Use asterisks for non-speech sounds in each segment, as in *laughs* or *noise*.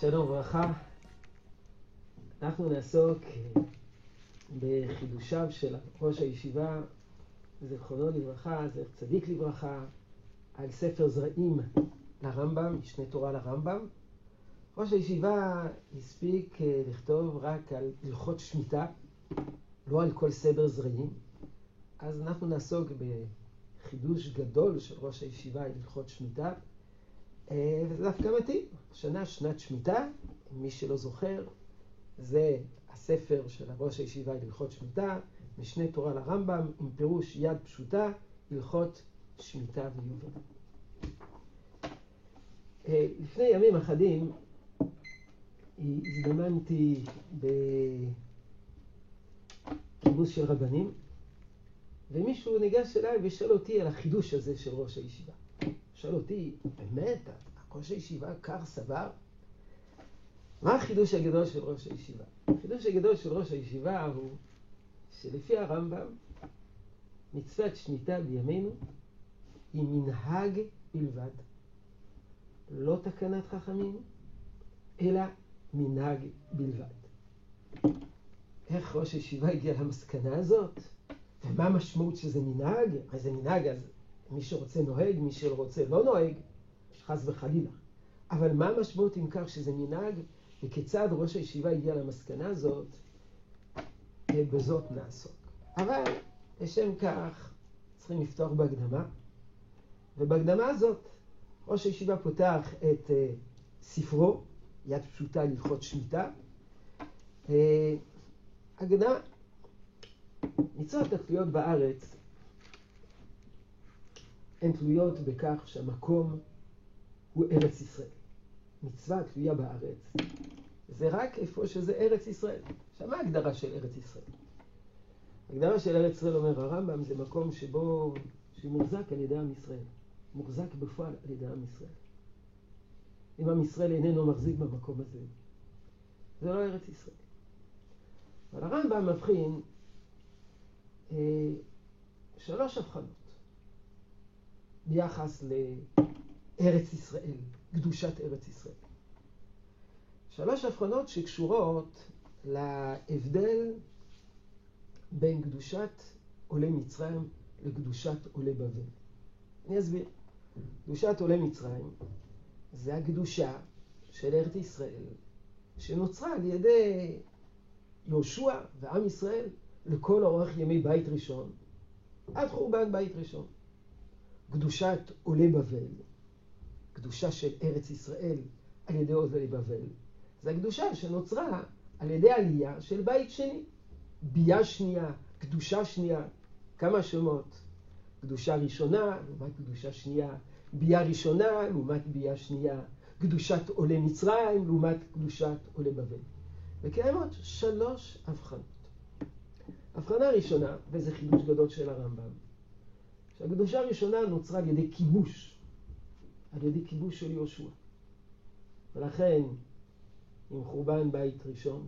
שלום וברכה. אנחנו נעסוק בחידושיו של ראש הישיבה, זיכרונו לברכה, זכר צדיק לברכה, על ספר זרעים לרמב"ם, משנה תורה לרמב"ם. ראש הישיבה הספיק אה, לכתוב רק על הלכות שמיטה, לא על כל סדר זרעים. אז אנחנו נעסוק בחידוש גדול של ראש הישיבה הלכות שמיטה, וזה דווקא מתאים. השנה שנת שמיטה, מי שלא זוכר, זה הספר של ראש הישיבה הלכות שמיטה, משנה תורה לרמב"ם, עם פירוש יד פשוטה, הלכות שמיטה ויובל. אה, לפני ימים אחדים הזדמנתי בכינוס של רבנים, ומישהו ניגש אליי ושאל אותי על החידוש הזה של ראש הישיבה. שאל אותי, באמת, ראש הישיבה קר סבר? מה החידוש הגדול של ראש הישיבה? החידוש הגדול של ראש הישיבה הוא שלפי הרמב"ם, מצוות שמיטה בימינו היא מנהג בלבד. לא תקנת חכמים, אלא מנהג בלבד. איך ראש הישיבה הגיע למסקנה הזאת? ומה המשמעות שזה מנהג? הרי זה מנהג, אז מי שרוצה נוהג, מי שלא רוצה לא נוהג, חס וחלילה. אבל מה המשמעות אם כך שזה מנהג, וכיצד ראש הישיבה הגיע למסקנה הזאת, אה, בזאת נעסוק. אבל לשם כך צריכים לפתוח בהקדמה, ובהקדמה הזאת ראש הישיבה פותח את uh, ספרו, יד פשוטה ללכות שמיטה. Uh, הקדמה, מצוות התלויות בארץ הן תלויות בכך שהמקום הוא ארץ ישראל. מצווה תלויה בארץ, זה רק איפה שזה ארץ ישראל. עכשיו, מה ההגדרה של ארץ ישראל? ההגדרה של ארץ ישראל, אומר הרמב"ם, זה מקום שבו, שמוחזק על ידי עם ישראל. מוחזק בפועל על ידי עם ישראל. אם עם ישראל איננו מחזיק במקום הזה, זה לא ארץ ישראל. אבל הרמב"ם מבחין אה, שלוש הבחנות ביחס לארץ ישראל, קדושת ארץ ישראל. שלוש הבחנות שקשורות להבדל בין קדושת עולי מצרים לקדושת עולי בבל. אני אסביר. קדושת עולי מצרים זה הקדושה של ארץ ישראל, שנוצרה על ידי יהושע ועם ישראל לכל אורך ימי בית ראשון, עד חורבן בית ראשון. קדושת עולי בבל, קדושה של ארץ ישראל על ידי עולי בבל, זה הקדושה שנוצרה על ידי עלייה של בית שני. ביאה שנייה, קדושה שנייה, כמה שמות. קדושה ראשונה לעומת קדושה שנייה, ביאה ראשונה לעומת ביאה שנייה, קדושת עולי מצרים לעומת קדושת עולי בבל. וקיימות שלוש הבחנות. הבחנה ראשונה, וזה חידוש גדול של הרמב"ם, שהקדושה הראשונה נוצרה על ידי כיבוש, על ידי כיבוש של יהושע. ולכן, עם חורבן בית ראשון,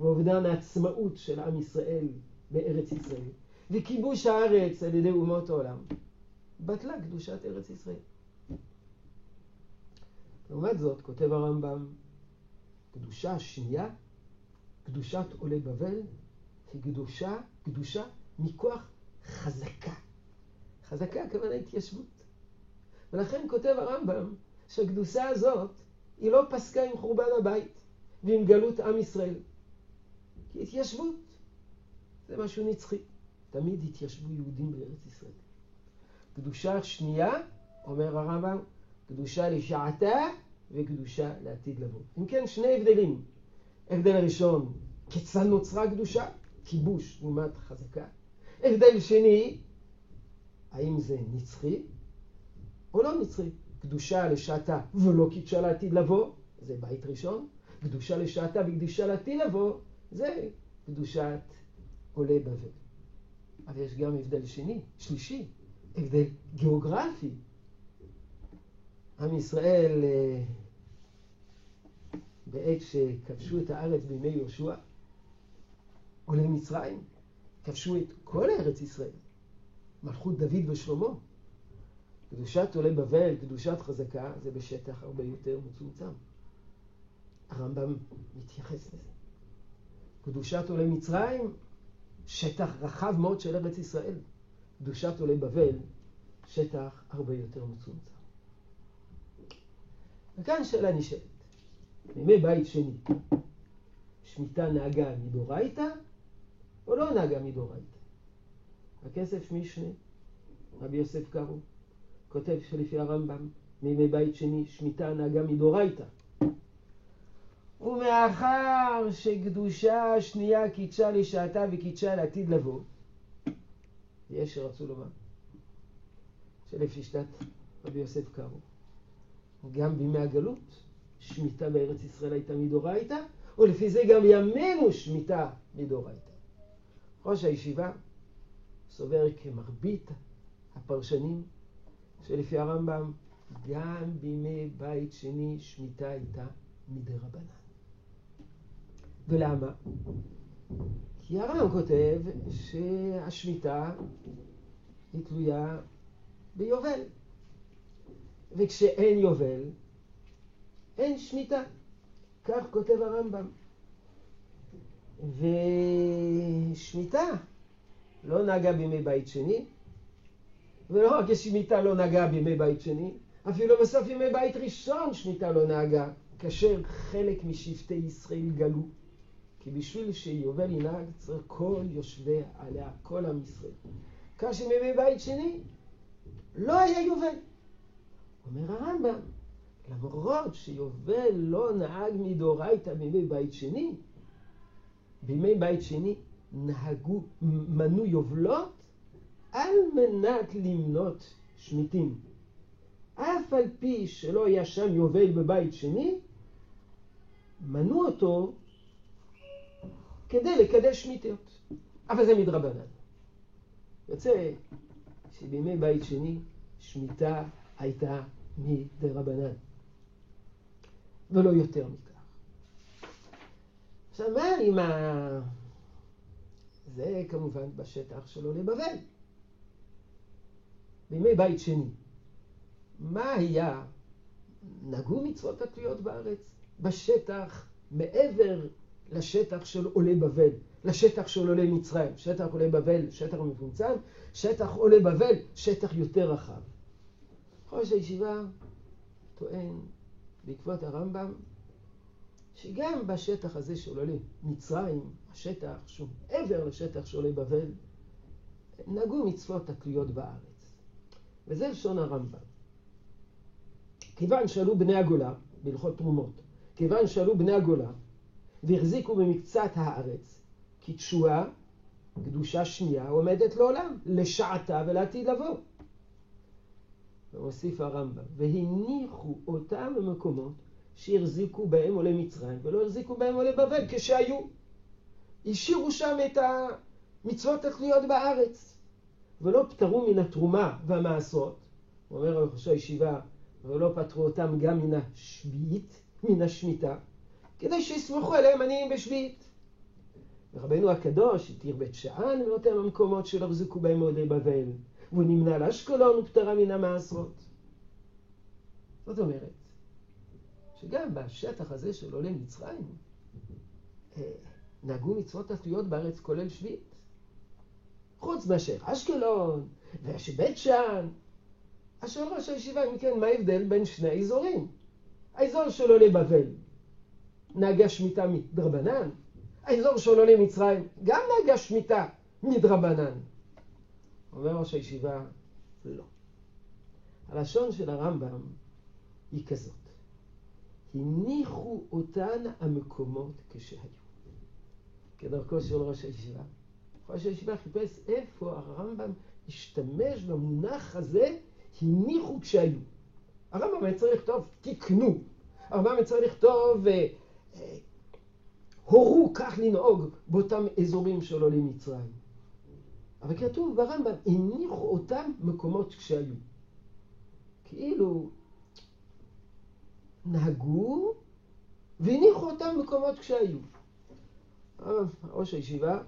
ואובדן העצמאות של עם ישראל בארץ ישראל, וכיבוש הארץ על ידי אומות העולם, בטלה קדושת ארץ ישראל. לעומת זאת, כותב הרמב"ם, קדושה שנייה, קדושת עולי בבל, היא קדושה, קדושה מכוח חזקה. חזקה הכוונה התיישבות. ולכן כותב הרמב"ם שהקדושה הזאת היא לא פסקה עם חורבן הבית ועם גלות עם ישראל. כי התיישבות זה משהו נצחי. תמיד התיישבו יהודים בארץ ישראל. קדושה שנייה, אומר הרמב"ם, קדושה לשעתה וקדושה לעתיד לבוא. אם כן, שני הבדלים. הבדל ראשון, כיצד נוצרה קדושה? כיבוש לעומת חזקה. הבדל שני, האם זה נצחי או לא נצחי? קדושה לשעתה ולא קידשה לעתיד לבוא, זה בית ראשון. קדושה לשעתה וקדושה לעתיד לבוא, זה קדושת עולי בבל. אבל יש גם הבדל שני, שלישי, הבדל גיאוגרפי. עם ישראל, אה, בעת שכבשו את הארץ בימי יהושע, עולי מצרים, כבשו את כל ארץ ישראל, מלכות דוד ושלמה. קדושת עולי בבל, קדושת חזקה, זה בשטח הרבה יותר מצומצם. הרמב"ם מתייחס לזה. קדושת עולי מצרים, שטח רחב מאוד של ארץ ישראל. קדושת עולי בבל, שטח הרבה יותר מצומצם. וכאן שאלה נשאלת, בימי בית שני, שמיטה נהגה מדורייתא או לא נהגה מדורייתא? הכסף משנה, רבי יוסף קארו, כותב שלפי הרמב"ם, מימי בית שני, שמיטה נהגה מדורייתא. ומאחר שקדושה שנייה קידשה לשעתה וקידשה לעתיד לבוא, יש שרצו לומר, שלפי שיטת רבי יוסף קארו, גם בימי הגלות, שמיטה בארץ ישראל הייתה מדורייתא, ולפי זה גם בימינו שמיטה מדורייתא. ראש הישיבה סובר כמרבית הפרשנים שלפי הרמב"ם גם בימי בית שני שמיטה הייתה מדי רבנן. ולמה? כי הרמב"ם כותב שהשמיטה היא תלויה ביובל. וכשאין יובל, אין שמיטה. כך כותב הרמב"ם. ושמיטה לא נהגה בימי בית שני, ולא רק שמיטה לא נהגה בימי בית שני, אפילו בסוף ימי בית ראשון שמיטה לא נהגה, כאשר חלק משבטי ישראל גלו. כי בשביל שיובל ינהג צריך כל יושבי עליה, כל עם ישראל. כאשר בימי בית שני לא היה יובל. אומר הרמב"ם, למרות שיובל לא נהג מדאורייתא בימי בית שני, בימי בית שני נהגו, מנו יובלות על מנת למנות שמיטים. אף על פי שלא היה שם יובל בבית שני, מנו אותו כדי לקדש שמיטות. אבל זה מדרבנן. יוצא שבימי בית שני שמיטה הייתה מדרבנן, ולא יותר מכך. עכשיו, מה עם ה... זה כמובן בשטח של עולי בבל. בימי בית שני, מה היה, נהגו מצוות התלויות בארץ, בשטח מעבר לשטח של עולי בבל, לשטח של עולי מצרים. שטח עולי בבל, שטח מצומצם, שטח עולי בבל, שטח יותר רחב. ראש הישיבה טוען, בעקבות הרמב"ם, שגם בשטח הזה של עולי מצרים, השטח שהוא מעבר לשטח של עולי בבל, נהגו מצוות התלויות בארץ. וזה לשון הרמב"ם. כיוון שעלו בני הגולה, בהלכות תרומות, כיוון שעלו בני הגולה והחזיקו במקצת הארץ, כי תשועה, קדושה שנייה, עומדת לעולם, לשעתה ולעתיד לבוא. ומוסיף הרמב"ם, והניחו אותם המקומות שהחזיקו בהם עולי מצרים ולא החזיקו בהם עולי בבל כשהיו. השאירו שם את המצוות התלויות בארץ, ולא פטרו מן התרומה והמעשרות, אומר ראש הישיבה, ולא פטרו אותם גם מן השביעית, מן השמיטה, כדי שיסמכו עליהם עניים בשביעית. ורבנו הקדוש התיר בית שאן מאותם המקומות שלא החזיקו בהם עולי בבל, והוא נמנע לאשקלון ופטרה מן המעשרות. זאת אומרת, שגם בשטח הזה של עולי מצרים, אה, נהגו מצוות התלויות בארץ כולל שביעית. חוץ מאשר אשקלון, ויש בית שאן. אז שואל ראש הישיבה, אם כן, מה ההבדל בין שני האזורים? האזור של עולי בבל, נהגה שמיטה מדרבנן. האזור של עולי מצרים, גם נהגה שמיטה מדרבנן. אומר ראש הישיבה, לא. הלשון של הרמב"ם היא כזאת: הניחו אותן המקומות כשהיו. כדרכו של ראש הישיבה. ראש הישיבה חיפש איפה הרמב"ם השתמש במונח הזה, הניחו כשהיו. הרמב"ם היה צריך לכתוב תיקנו. הרמב"ם היה צריך לכתוב אה, אה, הורו כך לנהוג באותם אזורים של עולים מצרים. אבל כתוב ברמב"ם, הניחו אותם מקומות כשהיו. כאילו נהגו והניחו אותם מקומות כשהיו. ראש הישיבה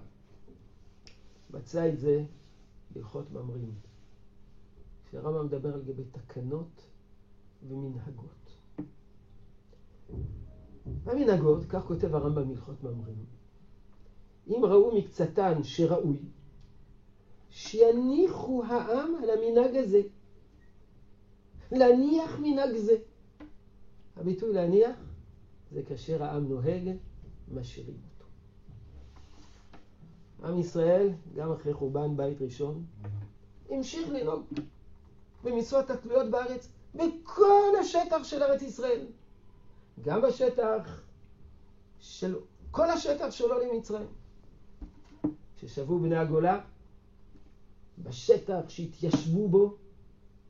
מצא את זה בהלכות ממרים. כשהרמב"ם מדבר על גבי תקנות ומנהגות. המנהגות, כך כותב הרמב"ם בהלכות ממרים, אם ראו מקצתן שראוי, שיניחו העם על המנהג הזה. להניח מנהג זה. הביטוי להניח זה כאשר העם נוהג, משאירים אותו. עם ישראל, גם אחרי חורבן בית ראשון, המשיך לנהוג במצוות התלויות בארץ, בכל השטח של ארץ ישראל. גם בשטח של, כל השטח של עולים מצרים. כששבו בני הגולה, בשטח שהתיישבו בו,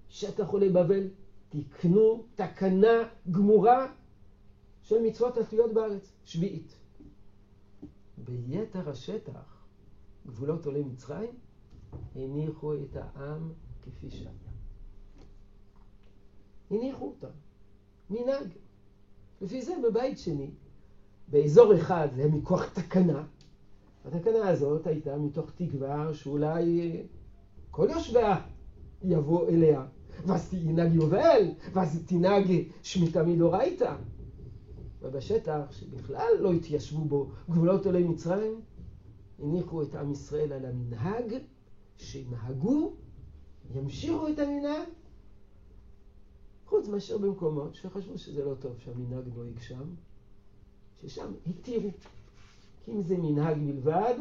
שטח עולי בבל, תקנו תקנה גמורה של מצוות התלויות בארץ, שביעית. ביתר השטח, גבולות עולי מצרים, הניחו את העם כפי שהיה. הניחו אותם, מנהג. לפי זה בבית שני, באזור אחד זה מכוח תקנה, התקנה הזאת הייתה מתוך תקווה שאולי כל יושביה יבוא אליה, ואז תנהג יובל, ואז תנהג שמיטה מדורייתא. ובשטח שבכלל לא התיישבו בו גבולות עולי מצרים, הניחו את עם ישראל על המנהג, שנהגו, ימשיכו את המנהג, חוץ מאשר במקומות שחשבו שזה לא טוב שהמנהג נוהג שם, ששם התירו. כי אם זה מנהג בלבד,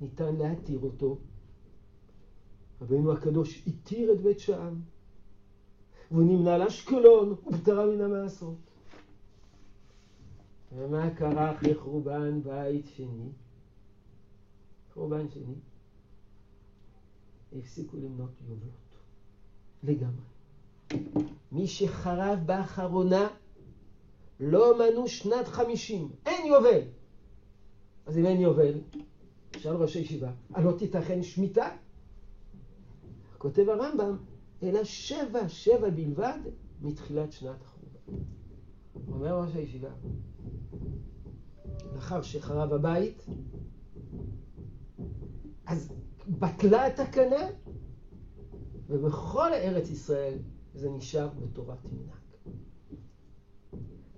ניתן להתיר אותו. רבינו הקדוש התיר את בית שעם, והוא נמנע לאשקלון ופטרה מן המעשרות. ומה קרה אחרי חורבן בית שני? חורבן שני, הפסיקו למנות יובלות לגמרי. מי שחרב באחרונה לא מנו שנת חמישים, אין יובל. אז אם אין יובל, שאל ראש הישיבה, הלא תיתכן שמיטה? כותב הרמב"ם, אלא שבע, שבע בלבד מתחילת שנת החורבן. אומר ראש הישיבה, לאחר שחרב הבית, אז בטלה התקנה, ובכל ארץ ישראל זה נשאר בתורת מנהג.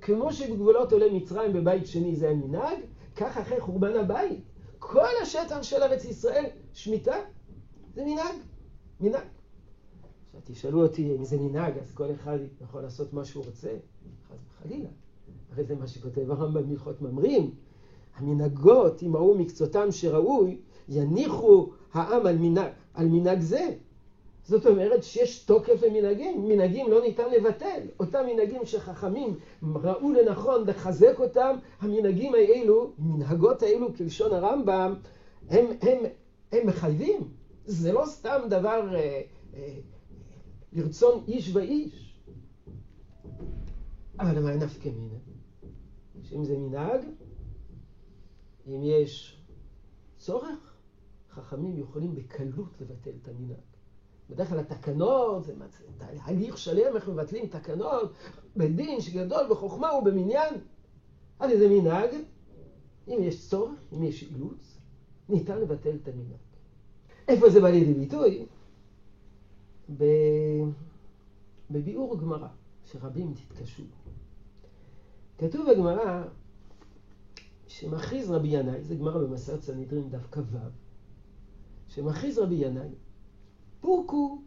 כמו שבגבולות עולי מצרים בבית שני זה המנהג, כך אחרי חורבן הבית, כל השטח של ארץ ישראל, שמיטה, זה מנהג, מנהג. עכשיו תשאלו אותי אם זה מנהג, אז כל אחד יכול לעשות מה שהוא רוצה, חס וחלילה. הרי זה מה שכותב הרמב"ם בהלכות ממרים. המנהגות, ראו מקצותם שראוי, יניחו העם על מנהג, על מנהג זה. זאת אומרת שיש תוקף למנהגים, מנהגים לא ניתן לבטל. אותם מנהגים שחכמים ראו לנכון לחזק אותם, המנהגים האלו, מנהגות האלו כלשון הרמב"ם, הם, הם, הם מחייבים. זה לא סתם דבר אה, אה, לרצון איש ואיש. אבל מה נפקא מינה? שאם זה מנהג, אם יש צורך, חכמים יכולים בקלות לבטל את המנהג. בדרך כלל התקנות, זה הליך שלם, איך מבטלים תקנות, בדין שגדול בחוכמה ובמניין. על איזה מנהג, אם יש צורך, אם יש אילוץ, ניתן לבטל את המנהג. איפה זה בא לידי ביטוי? ב... בביאור גמרא, שרבים תתקשו. כתוב בגמרא שמכריז רבי ינאי, זה גמרא במסרת סנהדרין דף כ"ו, שמכריז רבי ינאי פורקו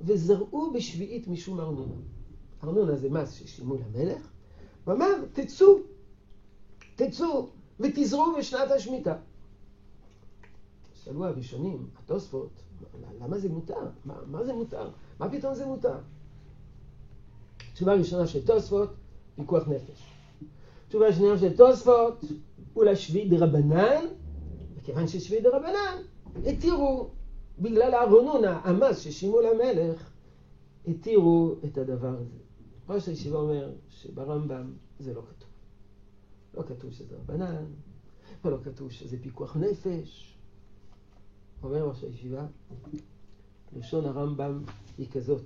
וזרעו בשביעית משום ארנונה. ארנונה זה מס ששילמו למלך, ואמר, תצאו, תצאו ותזרעו בשנת השמיטה. שאלו הראשונים, התוספות, למה זה מותר? מה, מה זה מותר? מה פתאום זה מותר? תשובה ראשונה של תוספות, פיקוח נפש. תשובה שנייה של תוספות, אולי שביעי דרבנן, וכיוון ששביעי דרבנן, התירו בגלל הארנונה, המס ששימו למלך, התירו את הדבר הזה. ראש הישיבה אומר שברמב"ם זה לא כתוב. לא כתוב שזה רבנן, ולא כתוב שזה פיקוח נפש. אומר ראש הישיבה, לשון הרמב"ם היא כזאת.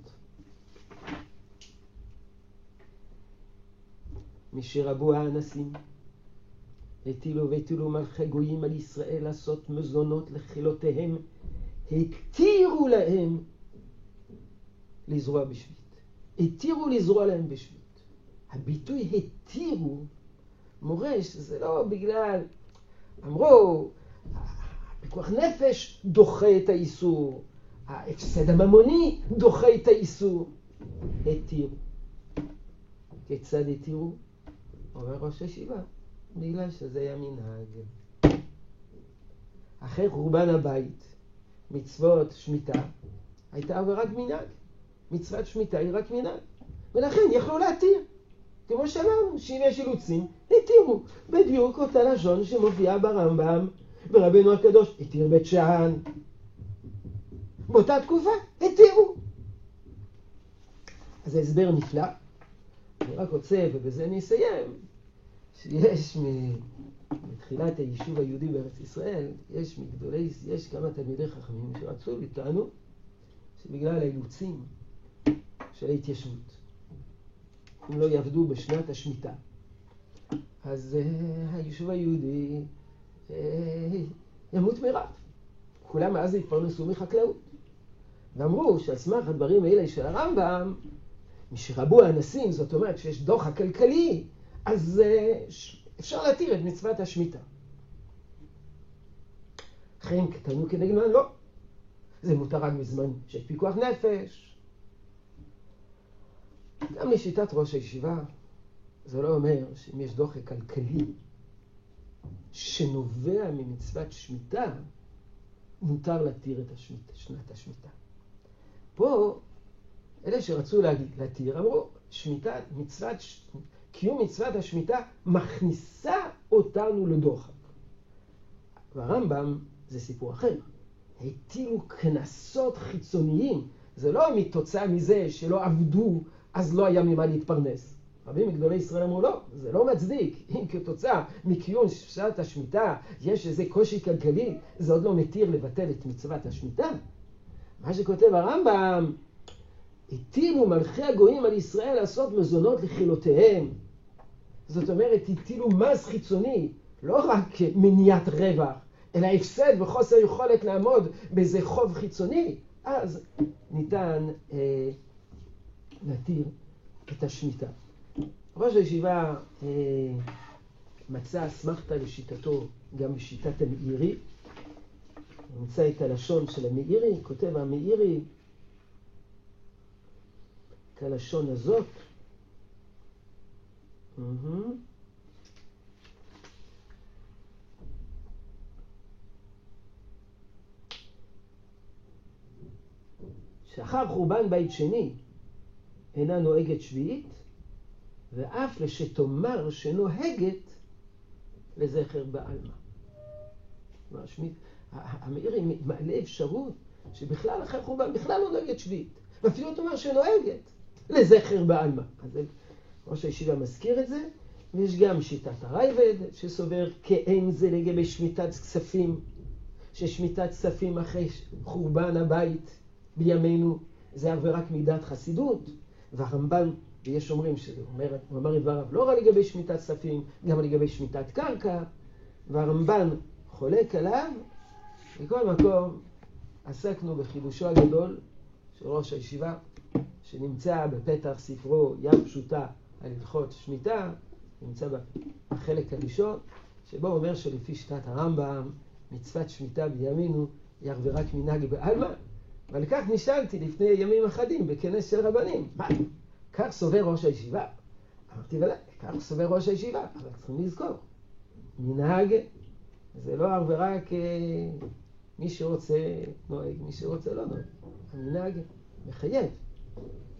משרבו האנסים, הטילו והטילו מלכי גויים על ישראל לעשות מזונות לחילותיהם התירו להם לזרוע בשביעית. התירו לזרוע להם בשביעית. הביטוי התירו מורה שזה לא בגלל, אמרו, פיקוח נפש דוחה את האיסור, ההפסד הממוני דוחה את האיסור. התירו. כיצד התירו? אומר ראש הישיבה, בגלל שזה היה מנהג. אחרי חורבן הבית, מצוות שמיטה, הייתה רק מנהג. מצוות שמיטה היא רק מנהג. ולכן יכלו להתיר. כמו שאמרנו, שאם יש אילוצים, התירו. בדיוק אותה לשון שמופיעה ברמב"ם, ורבנו הקדוש התיר בית שאן. באותה תקופה התירו. אז זה הסבר נפלא. אני רק רוצה, ובזה אני אסיים, שיש מתחילת היישוב היהודי בארץ ישראל, יש מגדולי, יש כמה תלמידי חכמים שרצו וטענו שבגלל האילוצים של ההתיישבות, אם לא יעבדו בשנת השמיטה, אז uh, היישוב היהודי ימות מרעב. כולם אז התפרנסו מחקלאות. ואמרו שעל סמך הדברים האלה של הרמב"ם, משרבו האנסים, זאת אומרת שיש דוח הכלכלי, אז uh, אפשר להתיר את מצוות השמיטה. לכן טענו כנגדן לא. זה מותר רק בזמן שיש פיקוח נפש. גם לשיטת ראש הישיבה, זה לא אומר שאם יש דוחק כלכלי שנובע ממצוות שמיטה, מותר להתיר את השמיטה, שנת השמיטה. פה, אלה שרצו להתיר אמרו, שמיטה, מצוות, קיום מצוות השמיטה מכניסה אותנו לדוחק. והרמב"ם זה סיפור אחר. הטילו קנסות חיצוניים. זה לא מתוצאה מזה שלא עבדו, אז לא היה ממה להתפרנס. רבים מגדולי ישראל אמרו, לא, זה לא מצדיק. *laughs* אם כתוצאה מקיום שעת השמיטה יש איזה קושי כלכלי, זה עוד לא מתיר לבטל את מצוות השמיטה. מה שכותב הרמב"ם, הטילו מלכי הגויים על ישראל לעשות מזונות לחילותיהם. זאת אומרת, הטילו מס חיצוני, לא רק מניעת רווח, אלא הפסד וחוסר יכולת לעמוד באיזה חוב חיצוני, אז ניתן אה, להתיר את השמיטה. ראש הישיבה אה, מצא אסמכתה לשיטתו גם בשיטת המאירי. נמצא את הלשון של המאירי, כותב המאירי כלשון הזאת. Mm-hmm. שאחר חורבן בית שני אינה נוהגת שביעית, ואף לשתאמר שנוהגת לזכר בעלמא. המאירי מעלה אפשרות שבכלל אחרי חורבן בכלל לא נוהגת שביעית, ואפילו תאמר שנוהגת לזכר בעלמא. אז ראש הישיבה מזכיר את זה, ויש גם שיטת הרייבד שסובר כאין זה לגבי שמיטת כספים, ששמיטת כספים אחרי חורבן הבית בימינו זה עבירת מידת חסידות, והרמב"ן, ויש אומרים שהוא אומר, הוא אמר את דבריו לא רק לגבי שמיטת כספים, גם לגבי שמיטת קרקע, והרמב"ן חולק עליו. מכל מקום, עסקנו בחידושו הגדול של ראש הישיבה, שנמצא בפתח ספרו ים פשוטה על הלכות שמיטה, נמצא בחלק הראשון, שבו אומר שלפי שיטת הרמב"ם, מצוות שמיטה בימינו היא רק מנהג בעלמא, ועל כך נשאלתי לפני ימים אחדים בכנס של רבנים. מה, כך סובר ראש הישיבה? אמרתי, ודאי, כך סובר ראש הישיבה, אבל צריכים לזכור. מנהג זה לא אך ורק אה, מי שרוצה נוהג, מי שרוצה לא נוהג. המנהג מחייב.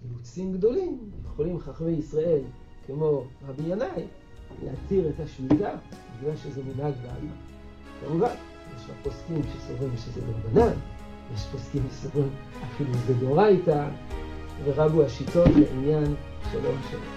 אילוצים גדולים יכולים חכמי ישראל, כמו רבי ינאי, להתיר את השמיטה בגלל שזה מנהג בעלמא. כמובן, יש לה פוסקים שסוברים שזה דרבנן. יש פוסקים מסורים, אפילו דאורייתא, ורבו השיטות לעניין שלום שלום.